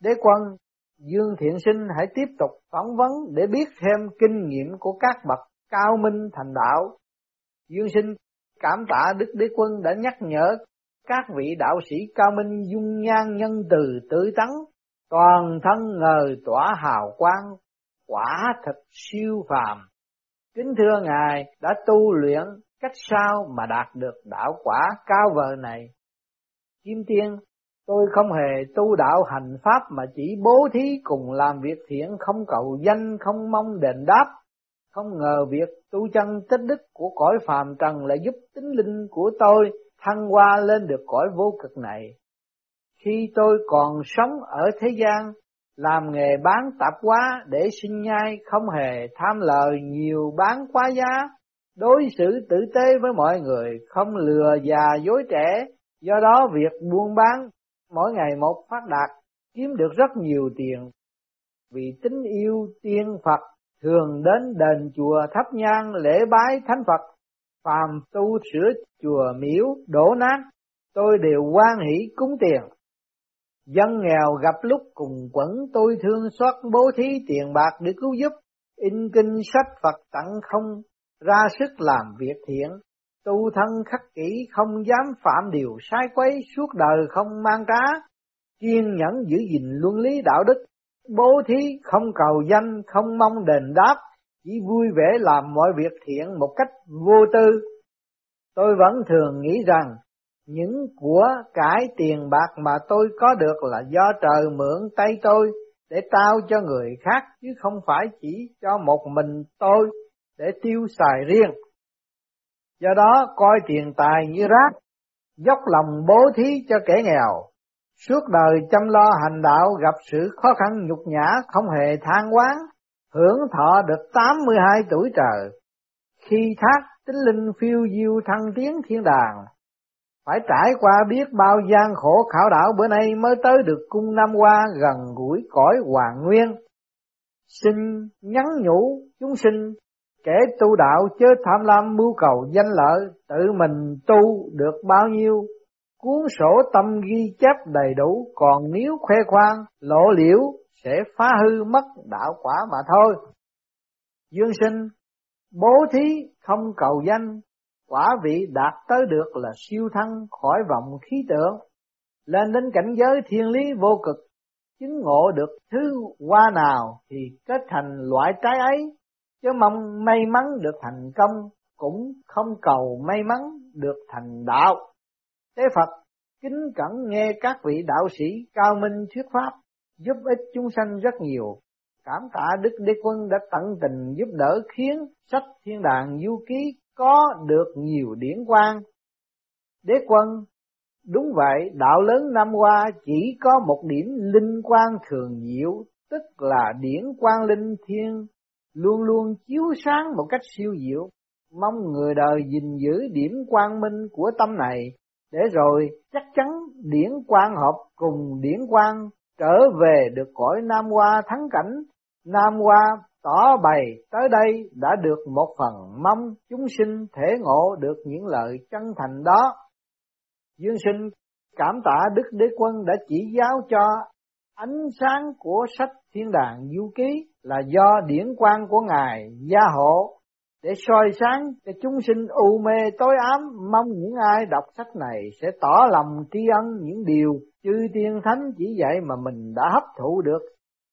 Đế quân Dương Thiện Sinh hãy tiếp tục phỏng vấn để biết thêm kinh nghiệm của các bậc cao minh thành đạo. Dương Sinh cảm tạ Đức Đế Quân đã nhắc nhở các vị đạo sĩ cao minh dung nhan nhân từ tự tấn toàn thân ngời tỏa hào quang, quả thật siêu phàm. Kính thưa Ngài đã tu luyện cách sao mà đạt được đạo quả cao vời này. Kim Tiên, tôi không hề tu đạo hành pháp mà chỉ bố thí cùng làm việc thiện không cầu danh không mong đền đáp. Không ngờ việc tu chân tích đức của cõi phàm trần lại giúp tính linh của tôi thăng hoa lên được cõi vô cực này. Khi tôi còn sống ở thế gian, làm nghề bán tạp hóa để sinh nhai không hề tham lời nhiều bán quá giá, đối xử tử tế với mọi người, không lừa già dối trẻ, do đó việc buôn bán mỗi ngày một phát đạt, kiếm được rất nhiều tiền. Vì tính yêu tiên Phật thường đến đền chùa thắp nhang lễ bái thánh Phật, phàm tu sửa chùa miếu đổ nát, tôi đều quan hỷ cúng tiền. Dân nghèo gặp lúc cùng quẩn tôi thương xót bố thí tiền bạc để cứu giúp, in kinh sách Phật tặng không, ra sức làm việc thiện, tu thân khắc kỷ không dám phạm điều sai quấy suốt đời không mang trá, kiên nhẫn giữ gìn luân lý đạo đức, bố thí không cầu danh không mong đền đáp, chỉ vui vẻ làm mọi việc thiện một cách vô tư. Tôi vẫn thường nghĩ rằng những của cải tiền bạc mà tôi có được là do trời mượn tay tôi để trao cho người khác chứ không phải chỉ cho một mình tôi để tiêu xài riêng. Do đó coi tiền tài như rác, dốc lòng bố thí cho kẻ nghèo. Suốt đời chăm lo hành đạo gặp sự khó khăn nhục nhã không hề than quán, hưởng thọ được 82 tuổi trời. Khi thác tính linh phiêu diêu thăng tiến thiên đàng, phải trải qua biết bao gian khổ khảo đảo bữa nay mới tới được cung Nam Hoa gần gũi cõi hoàng nguyên. Xin nhắn nhủ chúng sinh kẻ tu đạo chớ tham lam mưu cầu danh lợi, tự mình tu được bao nhiêu, cuốn sổ tâm ghi chép đầy đủ, còn nếu khoe khoang, lộ liễu sẽ phá hư mất đạo quả mà thôi. Dương sinh, bố thí không cầu danh, quả vị đạt tới được là siêu thăng khỏi vọng khí tượng, lên đến cảnh giới thiên lý vô cực, chứng ngộ được thứ hoa nào thì kết thành loại trái ấy, chứ mong may mắn được thành công cũng không cầu may mắn được thành đạo. Thế Phật kính cẩn nghe các vị đạo sĩ cao minh thuyết pháp, giúp ích chúng sanh rất nhiều. Cảm tạ Đức Đế Quân đã tận tình giúp đỡ khiến sách Thiên Đàng Du Ký có được nhiều điển quan. Đế quân, đúng vậy, đạo lớn năm qua chỉ có một điểm linh quan thường diệu, tức là điển quan linh thiên, luôn luôn chiếu sáng một cách siêu diệu. Mong người đời gìn giữ điểm quang minh của tâm này, để rồi chắc chắn điển quan hợp cùng điển quan trở về được cõi Nam Hoa thắng cảnh, Nam Hoa tỏ bày, tới đây đã được một phần mong chúng sinh thể ngộ được những lời chân thành đó. Dương sinh cảm tạ Đức Đế Quân đã chỉ giáo cho. Ánh sáng của sách Thiên đàng Du Ký là do điển quan của Ngài gia hộ để soi sáng cho chúng sinh u mê tối ám. Mong những ai đọc sách này sẽ tỏ lòng tri ân những điều chư tiên thánh chỉ dạy mà mình đã hấp thụ được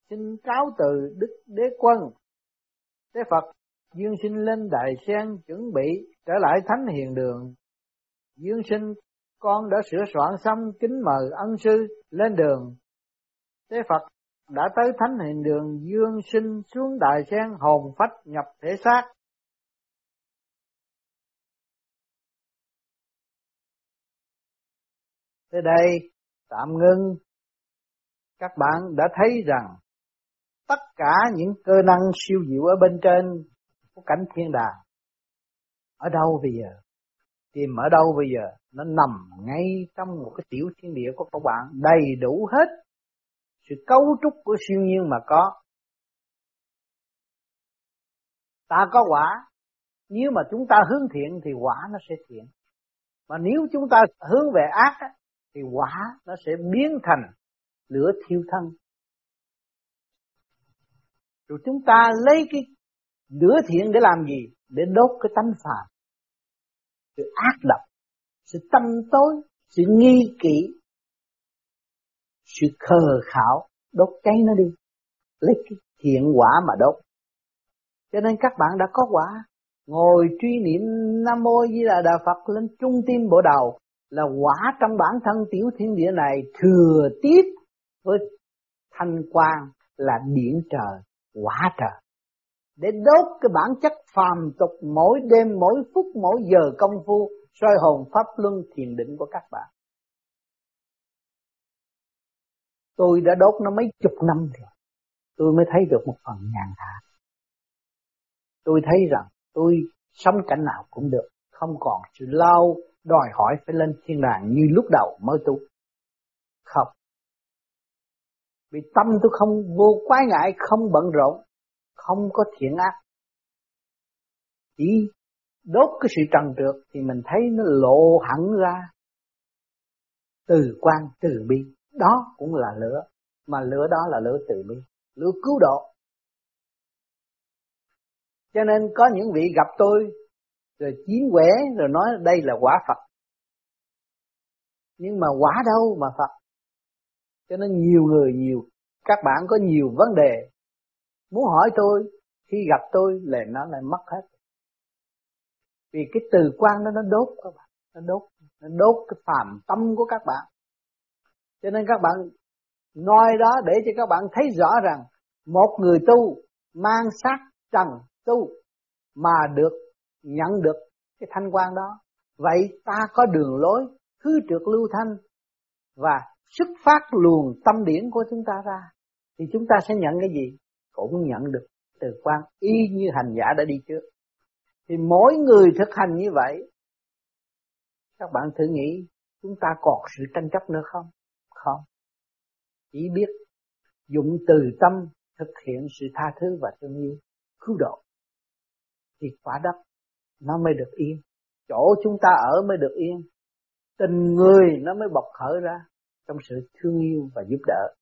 xin cáo từ đức đế quân. Thế phật dương sinh lên đại sen chuẩn bị trở lại thánh hiền đường. Dương sinh, con đã sửa soạn xong kính mời ân sư lên đường. Thế phật đã tới thánh hiền đường dương sinh xuống đại sen hồn phách nhập thể xác. Tới đây, tạm ngưng. Các bạn đã thấy rằng tất cả những cơ năng siêu diệu ở bên trên của cảnh thiên đàng ở đâu bây giờ? Tìm ở đâu bây giờ? Nó nằm ngay trong một cái tiểu thiên địa của các bạn đầy đủ hết sự cấu trúc của siêu nhiên mà có. Ta có quả, nếu mà chúng ta hướng thiện thì quả nó sẽ thiện. Mà nếu chúng ta hướng về ác thì quả nó sẽ biến thành lửa thiêu thân rồi chúng ta lấy cái lửa thiện để làm gì? Để đốt cái tánh phàm sự ác độc sự tâm tối sự nghi kỵ sự khờ khảo đốt cháy nó đi. Lấy cái thiện quả mà đốt. Cho nên các bạn đã có quả. Ngồi truy niệm nam mô di đà đà phật lên trung tim bộ đầu là quả trong bản thân tiểu thiên địa này thừa tiếp với thanh quang là điển trời, quả trời. Để đốt cái bản chất phàm tục mỗi đêm, mỗi phút, mỗi giờ công phu soi hồn pháp luân thiền định của các bạn. Tôi đã đốt nó mấy chục năm rồi. tôi mới thấy được một phần nhàn hạ tôi thấy rằng tôi sống cảnh nào cũng được không còn sự lao đòi hỏi phải lên thiên đàng như lúc đầu mới tu không vì tâm tôi không vô quái ngại, không bận rộn, không có thiện ác. Chỉ đốt cái sự trần trượt thì mình thấy nó lộ hẳn ra. Từ quan, từ bi. Đó cũng là lửa. Mà lửa đó là lửa từ bi. Lửa cứu độ. Cho nên có những vị gặp tôi, rồi chiến quẻ, rồi nói đây là quả Phật. Nhưng mà quả đâu mà Phật? Cho nên nhiều người, nhiều, các bạn có nhiều vấn đề. Muốn hỏi tôi, khi gặp tôi là nó lại mất hết. Vì cái từ quan đó, nó đốt các bạn. Nó đốt nó đốt cái phàm tâm của các bạn. Cho nên các bạn nói đó để cho các bạn thấy rõ rằng một người tu mang sát trần tu mà được nhận được cái thanh quan đó. Vậy ta có đường lối, thứ trượt lưu thanh và xuất phát luồng tâm điển của chúng ta ra, thì chúng ta sẽ nhận cái gì? Cũng nhận được từ quan y như hành giả đã đi trước. Thì mỗi người thực hành như vậy, các bạn thử nghĩ, chúng ta còn sự tranh chấp nữa không? Không. Chỉ biết dụng từ tâm thực hiện sự tha thứ và thương yêu, cứu độ. Thì quả đất, nó mới được yên. Chỗ chúng ta ở mới được yên. Tình người nó mới bộc khởi ra trong sự thương yêu và giúp đỡ.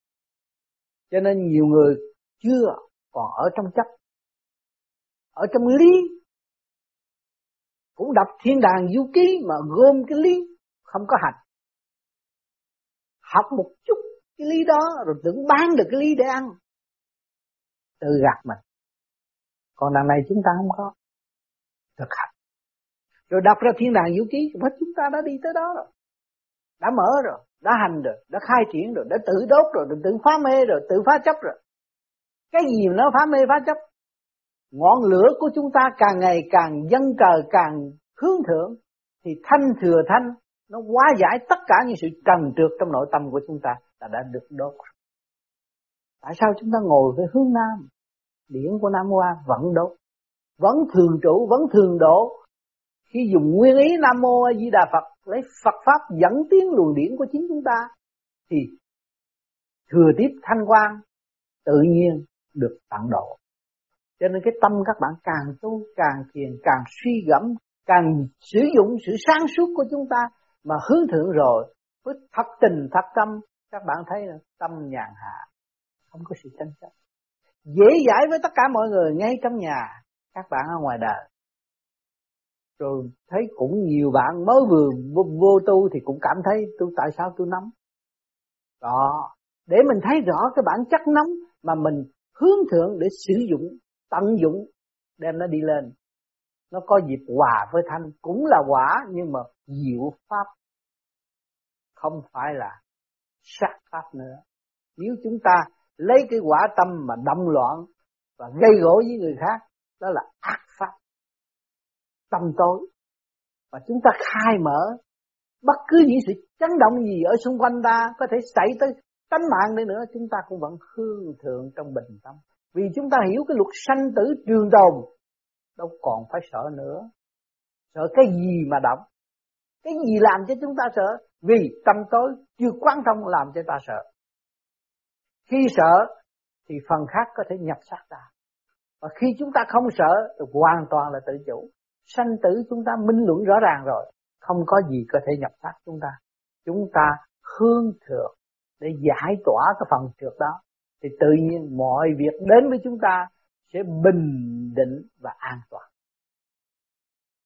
Cho nên nhiều người chưa còn ở trong chấp, ở trong lý. Cũng đọc thiên đàng du ký mà gom cái lý, không có hành. Học một chút cái lý đó rồi tưởng bán được cái lý để ăn. Tự gạt mình. Còn đằng này chúng ta không có thực hành. Rồi đọc ra thiên đàng vũ ký và chúng ta đã đi tới đó rồi đã mở rồi, đã hành rồi, đã khai triển rồi, đã tự đốt rồi, đã tự phá mê rồi, tự phá chấp rồi. Cái gì nó phá mê phá chấp? Ngọn lửa của chúng ta càng ngày càng dâng cờ, càng hướng thượng, thì thanh thừa thanh, nó hóa giải tất cả những sự trần trượt trong nội tâm của chúng ta là đã được đốt tại sao chúng ta ngồi về hướng nam? Điển của nam hoa vẫn đốt, vẫn thường trụ, vẫn thường độ khi dùng nguyên ý nam mô a di đà phật, lấy phật pháp dẫn tiến luồng điển của chính chúng ta, thì thừa tiếp thanh quan tự nhiên được tận độ. Cho nên cái tâm các bạn càng tu, càng thiền, càng suy gẫm, càng sử dụng sự sáng suốt của chúng ta mà hướng thượng rồi, với thật tình, thật tâm, các bạn thấy là tâm nhàn hạ, không có sự tranh chấp. Dễ dãi với tất cả mọi người, ngay trong nhà, các bạn ở ngoài đời rồi thấy cũng nhiều bạn mới vừa vô, vô tu thì cũng cảm thấy tôi tại sao tôi nóng đó. Để mình thấy rõ cái bản chất nóng mà mình hướng thượng để sử dụng tận dụng đem nó đi lên. Nó có dịp hòa với thanh cũng là quả nhưng mà diệu pháp. Không phải là sát pháp nữa. Nếu chúng ta lấy cái quả tâm mà động loạn và gây gỗ với người khác đó là ác pháp tâm tối. Và chúng ta khai mở bất cứ những sự chấn động gì ở xung quanh ta có thể xảy tới tánh mạng đi nữa, chúng ta cũng vẫn hương thượng trong bình tâm. Vì chúng ta hiểu cái luật sanh tử trường tồn, đâu còn phải sợ nữa. Sợ cái gì mà động? Cái gì làm cho chúng ta sợ? Vì tâm tối chưa quan thông làm cho ta sợ. Khi sợ thì phần khác có thể nhập sát ta. Và khi chúng ta không sợ thì hoàn toàn là tự chủ sanh tử chúng ta minh luận rõ ràng rồi. Không có gì có thể nhập sát chúng ta. Chúng ta hương thượng để giải tỏa cái phần trượt đó. Thì tự nhiên mọi việc đến với chúng ta sẽ bình định và an toàn.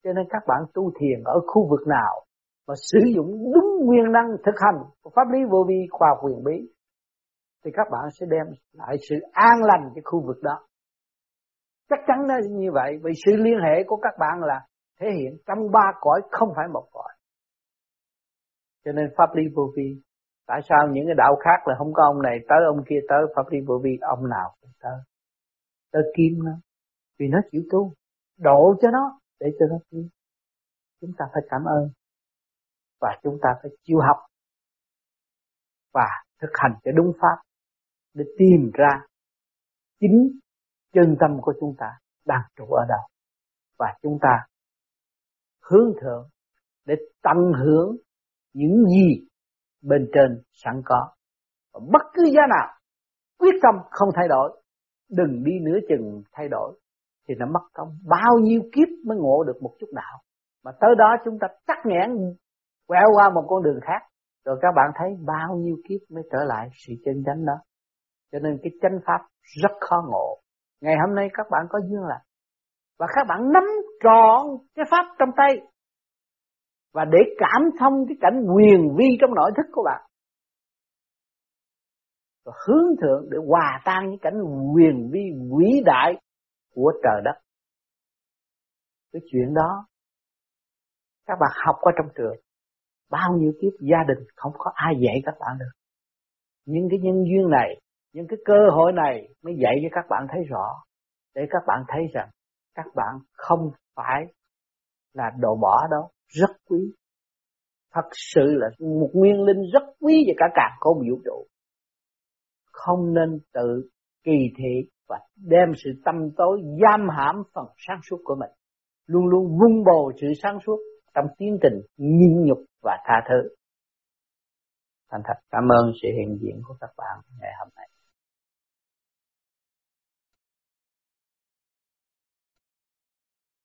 Cho nên các bạn tu thiền ở khu vực nào mà sử dụng đúng nguyên năng thực hành pháp lý vô vi khoa quyền bí, thì các bạn sẽ đem lại sự an lành cho khu vực đó chắc chắn nó như vậy, vì sự liên hệ của các bạn là thể hiện trong ba cõi không phải một cõi. Cho nên pháp lý vô vi, tại sao những cái đạo khác là không có ông này tới, ông kia tới, pháp lý vô vi, ông nào cũng tới. Tới kim nó, vì nó chịu tu, độ cho nó để cho nó tu. Chúng ta phải cảm ơn và chúng ta phải chịu học và thực hành cho đúng pháp để tìm ra chính chân tâm của chúng ta đang trụ ở đâu. Và chúng ta hướng thượng để tận hưởng những gì bên trên sẵn có. Và bất cứ giá nào, quyết tâm không thay đổi, đừng đi nửa chừng thay đổi, thì nó mất công. Bao nhiêu kiếp mới ngộ được một chút đạo mà tới đó chúng ta tắt nghẽn, quẹo qua một con đường khác. Rồi các bạn thấy bao nhiêu kiếp mới trở lại sự chân chánh đó. Cho nên cái chánh pháp rất khó ngộ ngày hôm nay các bạn có duyên là và các bạn nắm trọn cái pháp trong tay. Và để cảm thông cái cảnh quyền vi trong nội thức của bạn. Và hướng thượng để hòa tan những cảnh quyền vi vĩ đại của trời đất. Cái chuyện đó, các bạn học qua trong trường, bao nhiêu kiếp gia đình không có ai dạy các bạn được. Những cái nhân duyên này những cái cơ hội này mới dạy cho các bạn thấy rõ, để các bạn thấy rằng các bạn không phải là đồ bỏ đâu, rất quý. Thật sự là một nguyên linh rất quý và cả càng có vũ trụ. Không nên tự kỳ thị và đem sự tâm tối giam hãm phần sáng suốt của mình. Luôn luôn vung bồ sự sáng suốt trong tiến trình nhịn nhục và tha thứ. Thành thật, cảm ơn sự hiện diện của các bạn ngày hôm nay.